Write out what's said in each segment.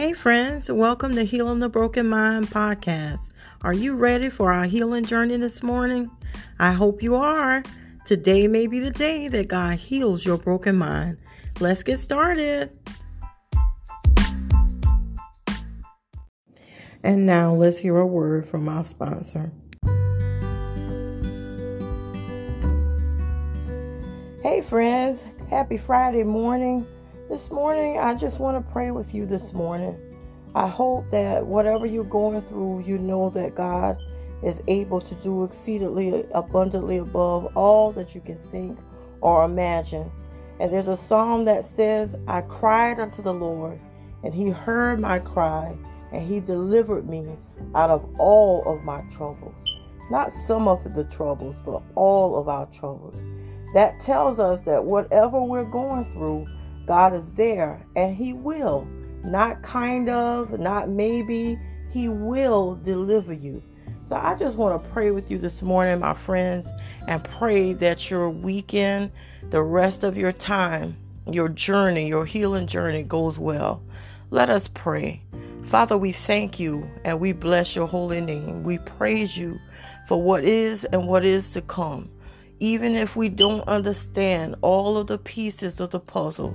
Hey, friends, welcome to Healing the Broken Mind podcast. Are you ready for our healing journey this morning? I hope you are. Today may be the day that God heals your broken mind. Let's get started. And now let's hear a word from our sponsor. Hey, friends, happy Friday morning. This morning, I just want to pray with you this morning. I hope that whatever you're going through, you know that God is able to do exceedingly abundantly above all that you can think or imagine. And there's a psalm that says, I cried unto the Lord, and he heard my cry, and he delivered me out of all of my troubles. Not some of the troubles, but all of our troubles. That tells us that whatever we're going through, God is there and He will. Not kind of, not maybe. He will deliver you. So I just want to pray with you this morning, my friends, and pray that your weekend, the rest of your time, your journey, your healing journey goes well. Let us pray. Father, we thank you and we bless your holy name. We praise you for what is and what is to come. Even if we don't understand all of the pieces of the puzzle,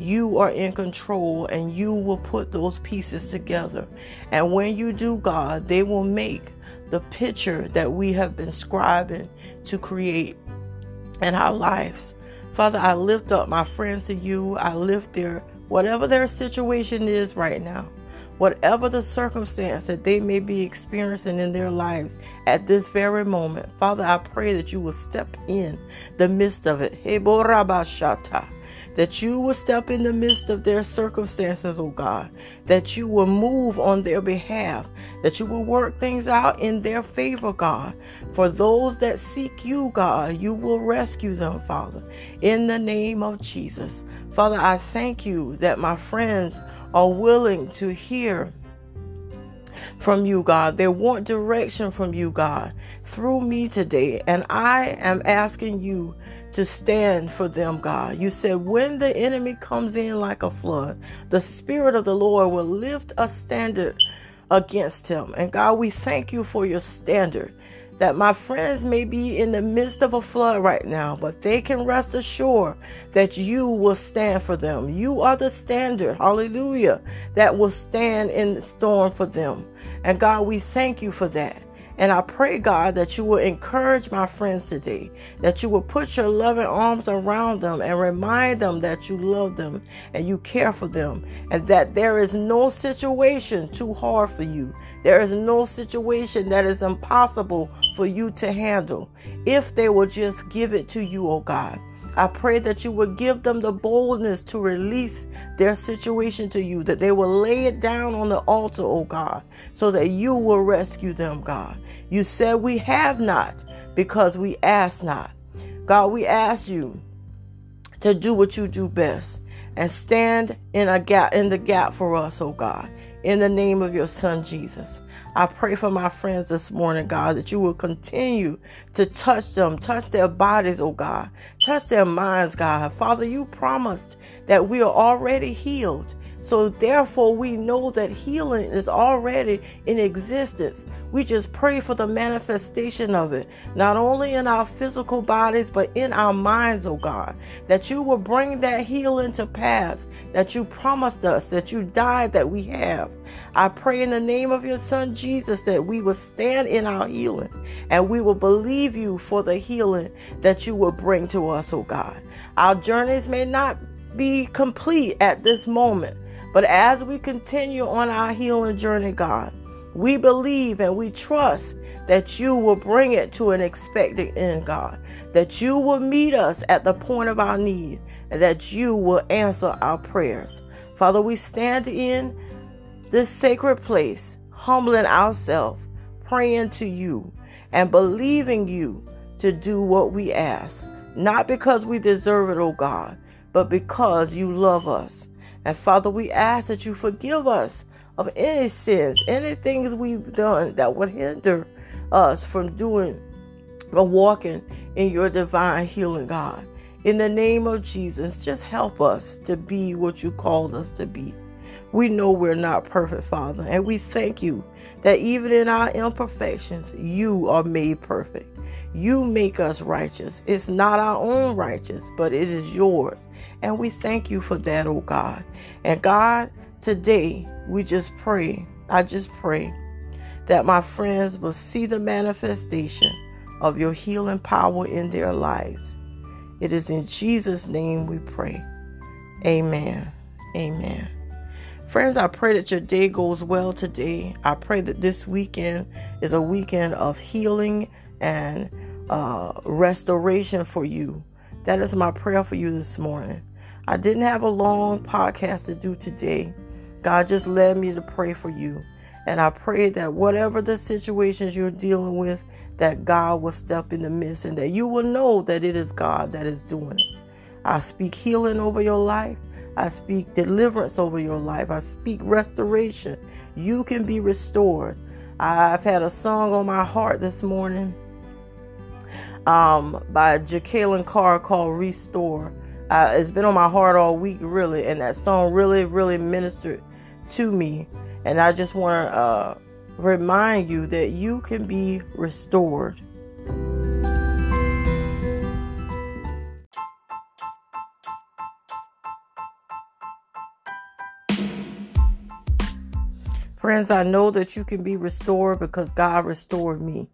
you are in control and you will put those pieces together. And when you do, God, they will make the picture that we have been scribing to create in our lives. Father, I lift up my friends to you. I lift their whatever their situation is right now whatever the circumstance that they may be experiencing in their lives at this very moment. Father, I pray that you will step in the midst of it that you will step in the midst of their circumstances, oh God, that you will move on their behalf, that you will work things out in their favor, God. For those that seek you, God, you will rescue them, Father, in the name of Jesus. Father, I thank you that my friends are willing to hear from you, God. They want direction from you, God, through me today. And I am asking you to stand for them, God. You said, when the enemy comes in like a flood, the Spirit of the Lord will lift a standard against him. And God, we thank you for your standard that my friends may be in the midst of a flood right now, but they can rest assured that you will stand for them. You are the standard, hallelujah, that will stand in the storm for them. And God, we thank you for that. And I pray, God, that you will encourage my friends today, that you will put your loving arms around them and remind them that you love them and you care for them, and that there is no situation too hard for you. There is no situation that is impossible for you to handle if they will just give it to you, oh God. I pray that you would give them the boldness to release their situation to you, that they will lay it down on the altar, oh God, so that you will rescue them, God. You said we have not because we ask not. God, we ask you to do what you do best and stand in a gap in the gap for us, oh God, in the name of your son Jesus. I pray for my friends this morning, God, that you will continue to touch them, touch their bodies, oh God, touch their minds, God. Father, you promised that we are already healed. So therefore, we know that healing is already in existence. We just pray for the manifestation of it, not only in our physical bodies, but in our minds, oh God, that you will bring that healing to pass, that you promised us, that you died that we have. I pray in the name of your son Jesus that we will stand in our healing and we will believe you for the healing that you will bring to us, oh God. Our journeys may not be complete at this moment, but as we continue on our healing journey, God, we believe and we trust that you will bring it to an expected end, God. That you will meet us at the point of our need and that you will answer our prayers. Father, we stand in this sacred place, humbling ourselves, praying to you, and believing you to do what we ask. Not because we deserve it, oh God, but because you love us. And Father, we ask that you forgive us of any sins, any things we've done that would hinder us from doing or walking in your divine healing, God. In the name of Jesus, just help us to be what you called us to be. We know we're not perfect, Father, and we thank you that even in our imperfections, you are made perfect. You make us righteous. It's not our own righteous, but it is yours. And we thank you for that, oh God. And God, today we just pray, I just pray that my friends will see the manifestation of your healing power in their lives. It is in Jesus' name we pray. Amen. Amen. Friends, I pray that your day goes well today. I pray that this weekend is a weekend of healing and uh, restoration for you. That is my prayer for you this morning. I didn't have a long podcast to do today. God just led me to pray for you. And I pray that whatever the situations you're dealing with, that God will step in the midst and that you will know that it is God that is doing it. I speak healing over your life. I speak deliverance over your life. I speak restoration. You can be restored. I've had a song on my heart this morning um, by Jekalyn Carr called Restore. Uh, it's been on my heart all week, really, and that song really, really ministered to me. And I just want to uh, remind you that you can be restored. Friends, I know that you can be restored because God restored me.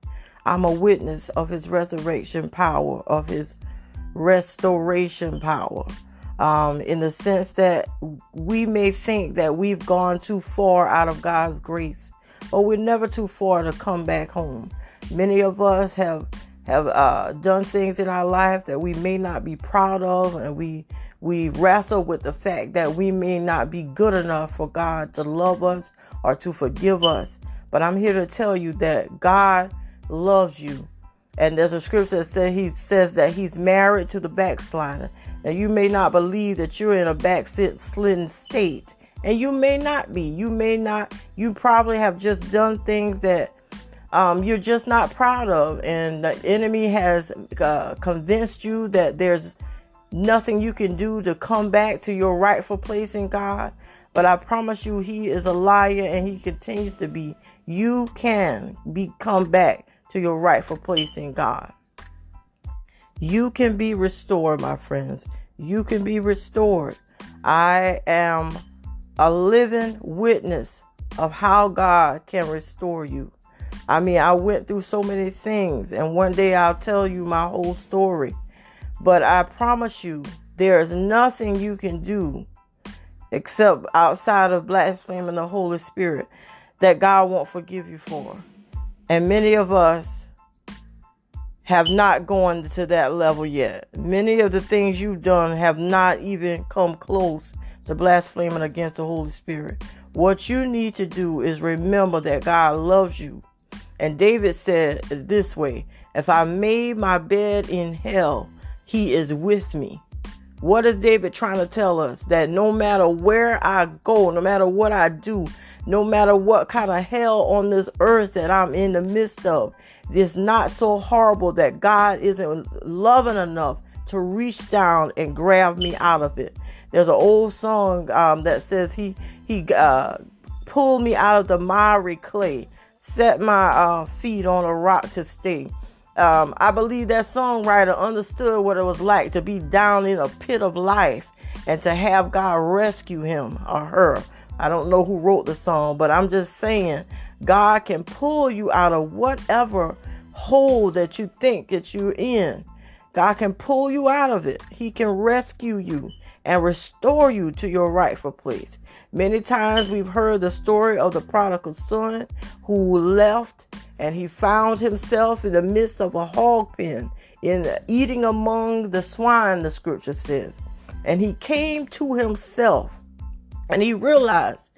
I'm a witness of his resurrection power, of his restoration power. Um, in the sense that we may think that we've gone too far out of God's grace, but we're never too far to come back home. Many of us have have uh, done things in our life that we may not be proud of, and we we wrestle with the fact that we may not be good enough for God to love us or to forgive us. But I'm here to tell you that God loves you. And there's a scripture that says he says that he's married to the backslider. Now you may not believe that you're in a backslidden state. And you may not be. You may not, you probably have just done things that um, you're just not proud of. And the enemy has uh, convinced you that there's nothing you can do to come back to your rightful place in God. But I promise you, He is a liar and He continues to be. You can be come back to your rightful place in God. You can be restored, my friends. You can be restored. I am a living witness of how God can restore you. I mean, I went through so many things, and one day I'll tell you my whole story. But I promise you, there is nothing you can do except outside of blaspheming the Holy Spirit that God won't forgive you for. And many of us have not gone to that level yet. Many of the things you've done have not even come close to blaspheming against the Holy Spirit. What you need to do is remember that God loves you. And David said this way If I made my bed in hell, he is with me. What is David trying to tell us? That no matter where I go, no matter what I do, no matter what kind of hell on this earth that I'm in the midst of, it's not so horrible that God isn't loving enough to reach down and grab me out of it. There's an old song um, that says he he uh, pulled me out of the miry clay, set my uh, feet on a rock to stay. Um, I believe that songwriter understood what it was like to be down in a pit of life and to have God rescue him or her. I don't know who wrote the song, but I'm just saying God can pull you out of whatever hole that you think that you're in. God can pull you out of it. He can rescue you and restore you to your rightful place. Many times we've heard the story of the prodigal son who left and he found himself in the midst of a hog pen, in eating among the swine, the scripture says. And he came to himself and he realized,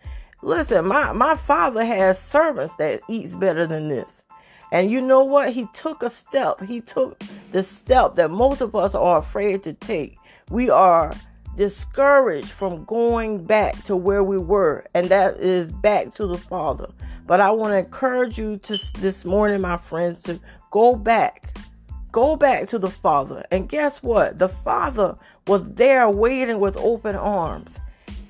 listen, my, my father has servants that eats better than this. And you know what? He took a step. He took the step that most of us are afraid to take. We are discouraged from going back to where we were, and that is back to the Father. But I want to encourage you to this morning, my friends, to go back. Go back to the Father. And guess what? The Father was there waiting with open arms.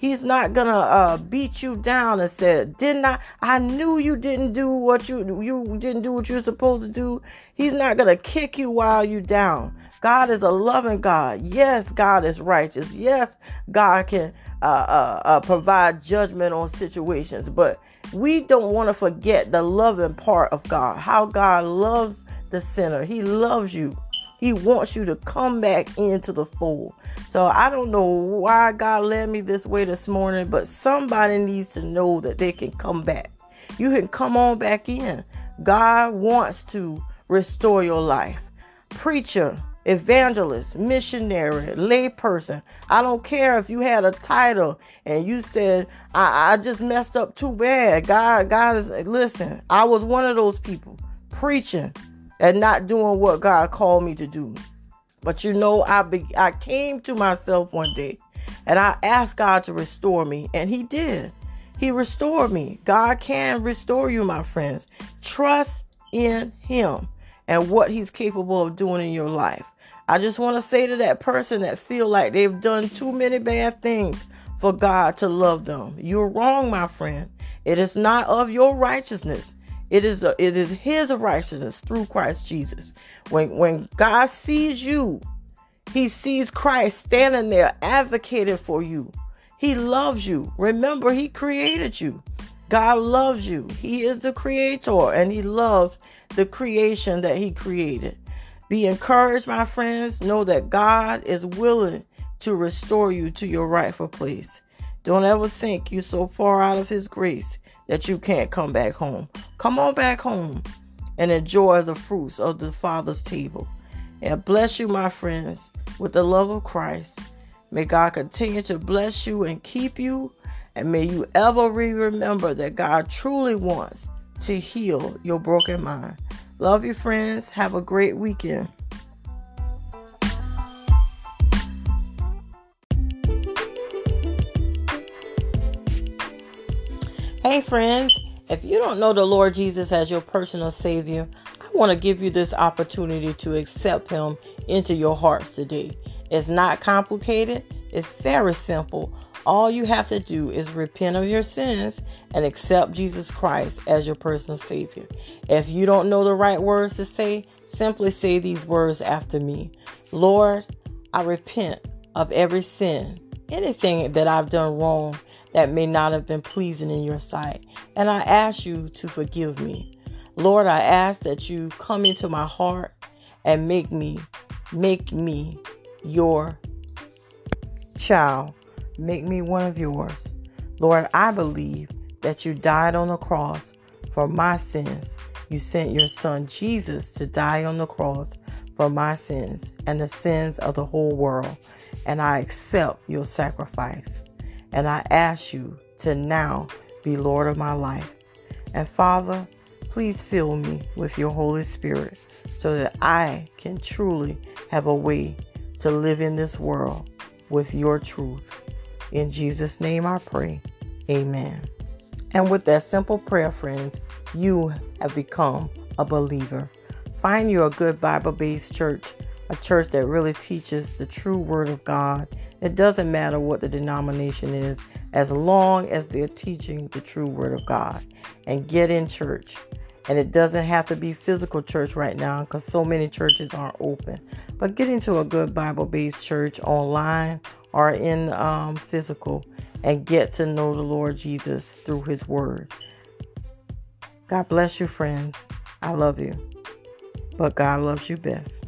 He's not gonna uh, beat you down and say, "Didn't I? I knew you didn't do what you you didn't do what you're supposed to do." He's not gonna kick you while you down. God is a loving God. Yes, God is righteous. Yes, God can uh, uh, uh, provide judgment on situations, but we don't want to forget the loving part of God. How God loves the sinner. He loves you. He wants you to come back into the fold. So I don't know why God led me this way this morning, but somebody needs to know that they can come back. You can come on back in. God wants to restore your life. Preacher, evangelist, missionary, layperson. I don't care if you had a title and you said, I, I just messed up too bad. God, God is listen, I was one of those people preaching and not doing what God called me to do. But you know, I be, I came to myself one day and I asked God to restore me, and He did. He restored me. God can restore you, my friends. Trust in Him and what He's capable of doing in your life. I just want to say to that person that feel like they've done too many bad things for God to love them. You're wrong, my friend. It is not of your righteousness. It is a, it is his righteousness through Christ Jesus. When when God sees you, he sees Christ standing there advocating for you. He loves you. Remember, he created you. God loves you. He is the creator and he loves the creation that he created. Be encouraged, my friends. Know that God is willing to restore you to your rightful place. Don't ever think you're so far out of his grace that you can't come back home. Come on back home and enjoy the fruits of the Father's table. And bless you, my friends, with the love of Christ. May God continue to bless you and keep you. And may you ever remember that God truly wants to heal your broken mind. Love you, friends. Have a great weekend. Hey, friends, if you don't know the Lord Jesus as your personal Savior, I want to give you this opportunity to accept Him into your hearts today. It's not complicated, it's very simple. All you have to do is repent of your sins and accept Jesus Christ as your personal Savior. If you don't know the right words to say, simply say these words after me Lord, I repent of every sin, anything that I've done wrong that may not have been pleasing in your sight. And I ask you to forgive me. Lord, I ask that you come into my heart and make me, make me your child. Make me one of yours. Lord, I believe that you died on the cross for my sins. You sent your son Jesus to die on the cross for my sins and the sins of the whole world. And I accept your sacrifice. And I ask you to now be Lord of my life. And Father, please fill me with your Holy Spirit so that I can truly have a way to live in this world with your truth. In Jesus' name I pray. Amen. And with that simple prayer, friends, you have become a believer. Find you a good Bible based church a church that really teaches the true word of God. It doesn't matter what the denomination is, as long as they're teaching the true word of God. And get in church. And it doesn't have to be physical church right now because so many churches aren't open. But get into a good Bible based church online or in um, physical and get to know the Lord Jesus through his word. God bless you, friends. I love you. But God loves you best.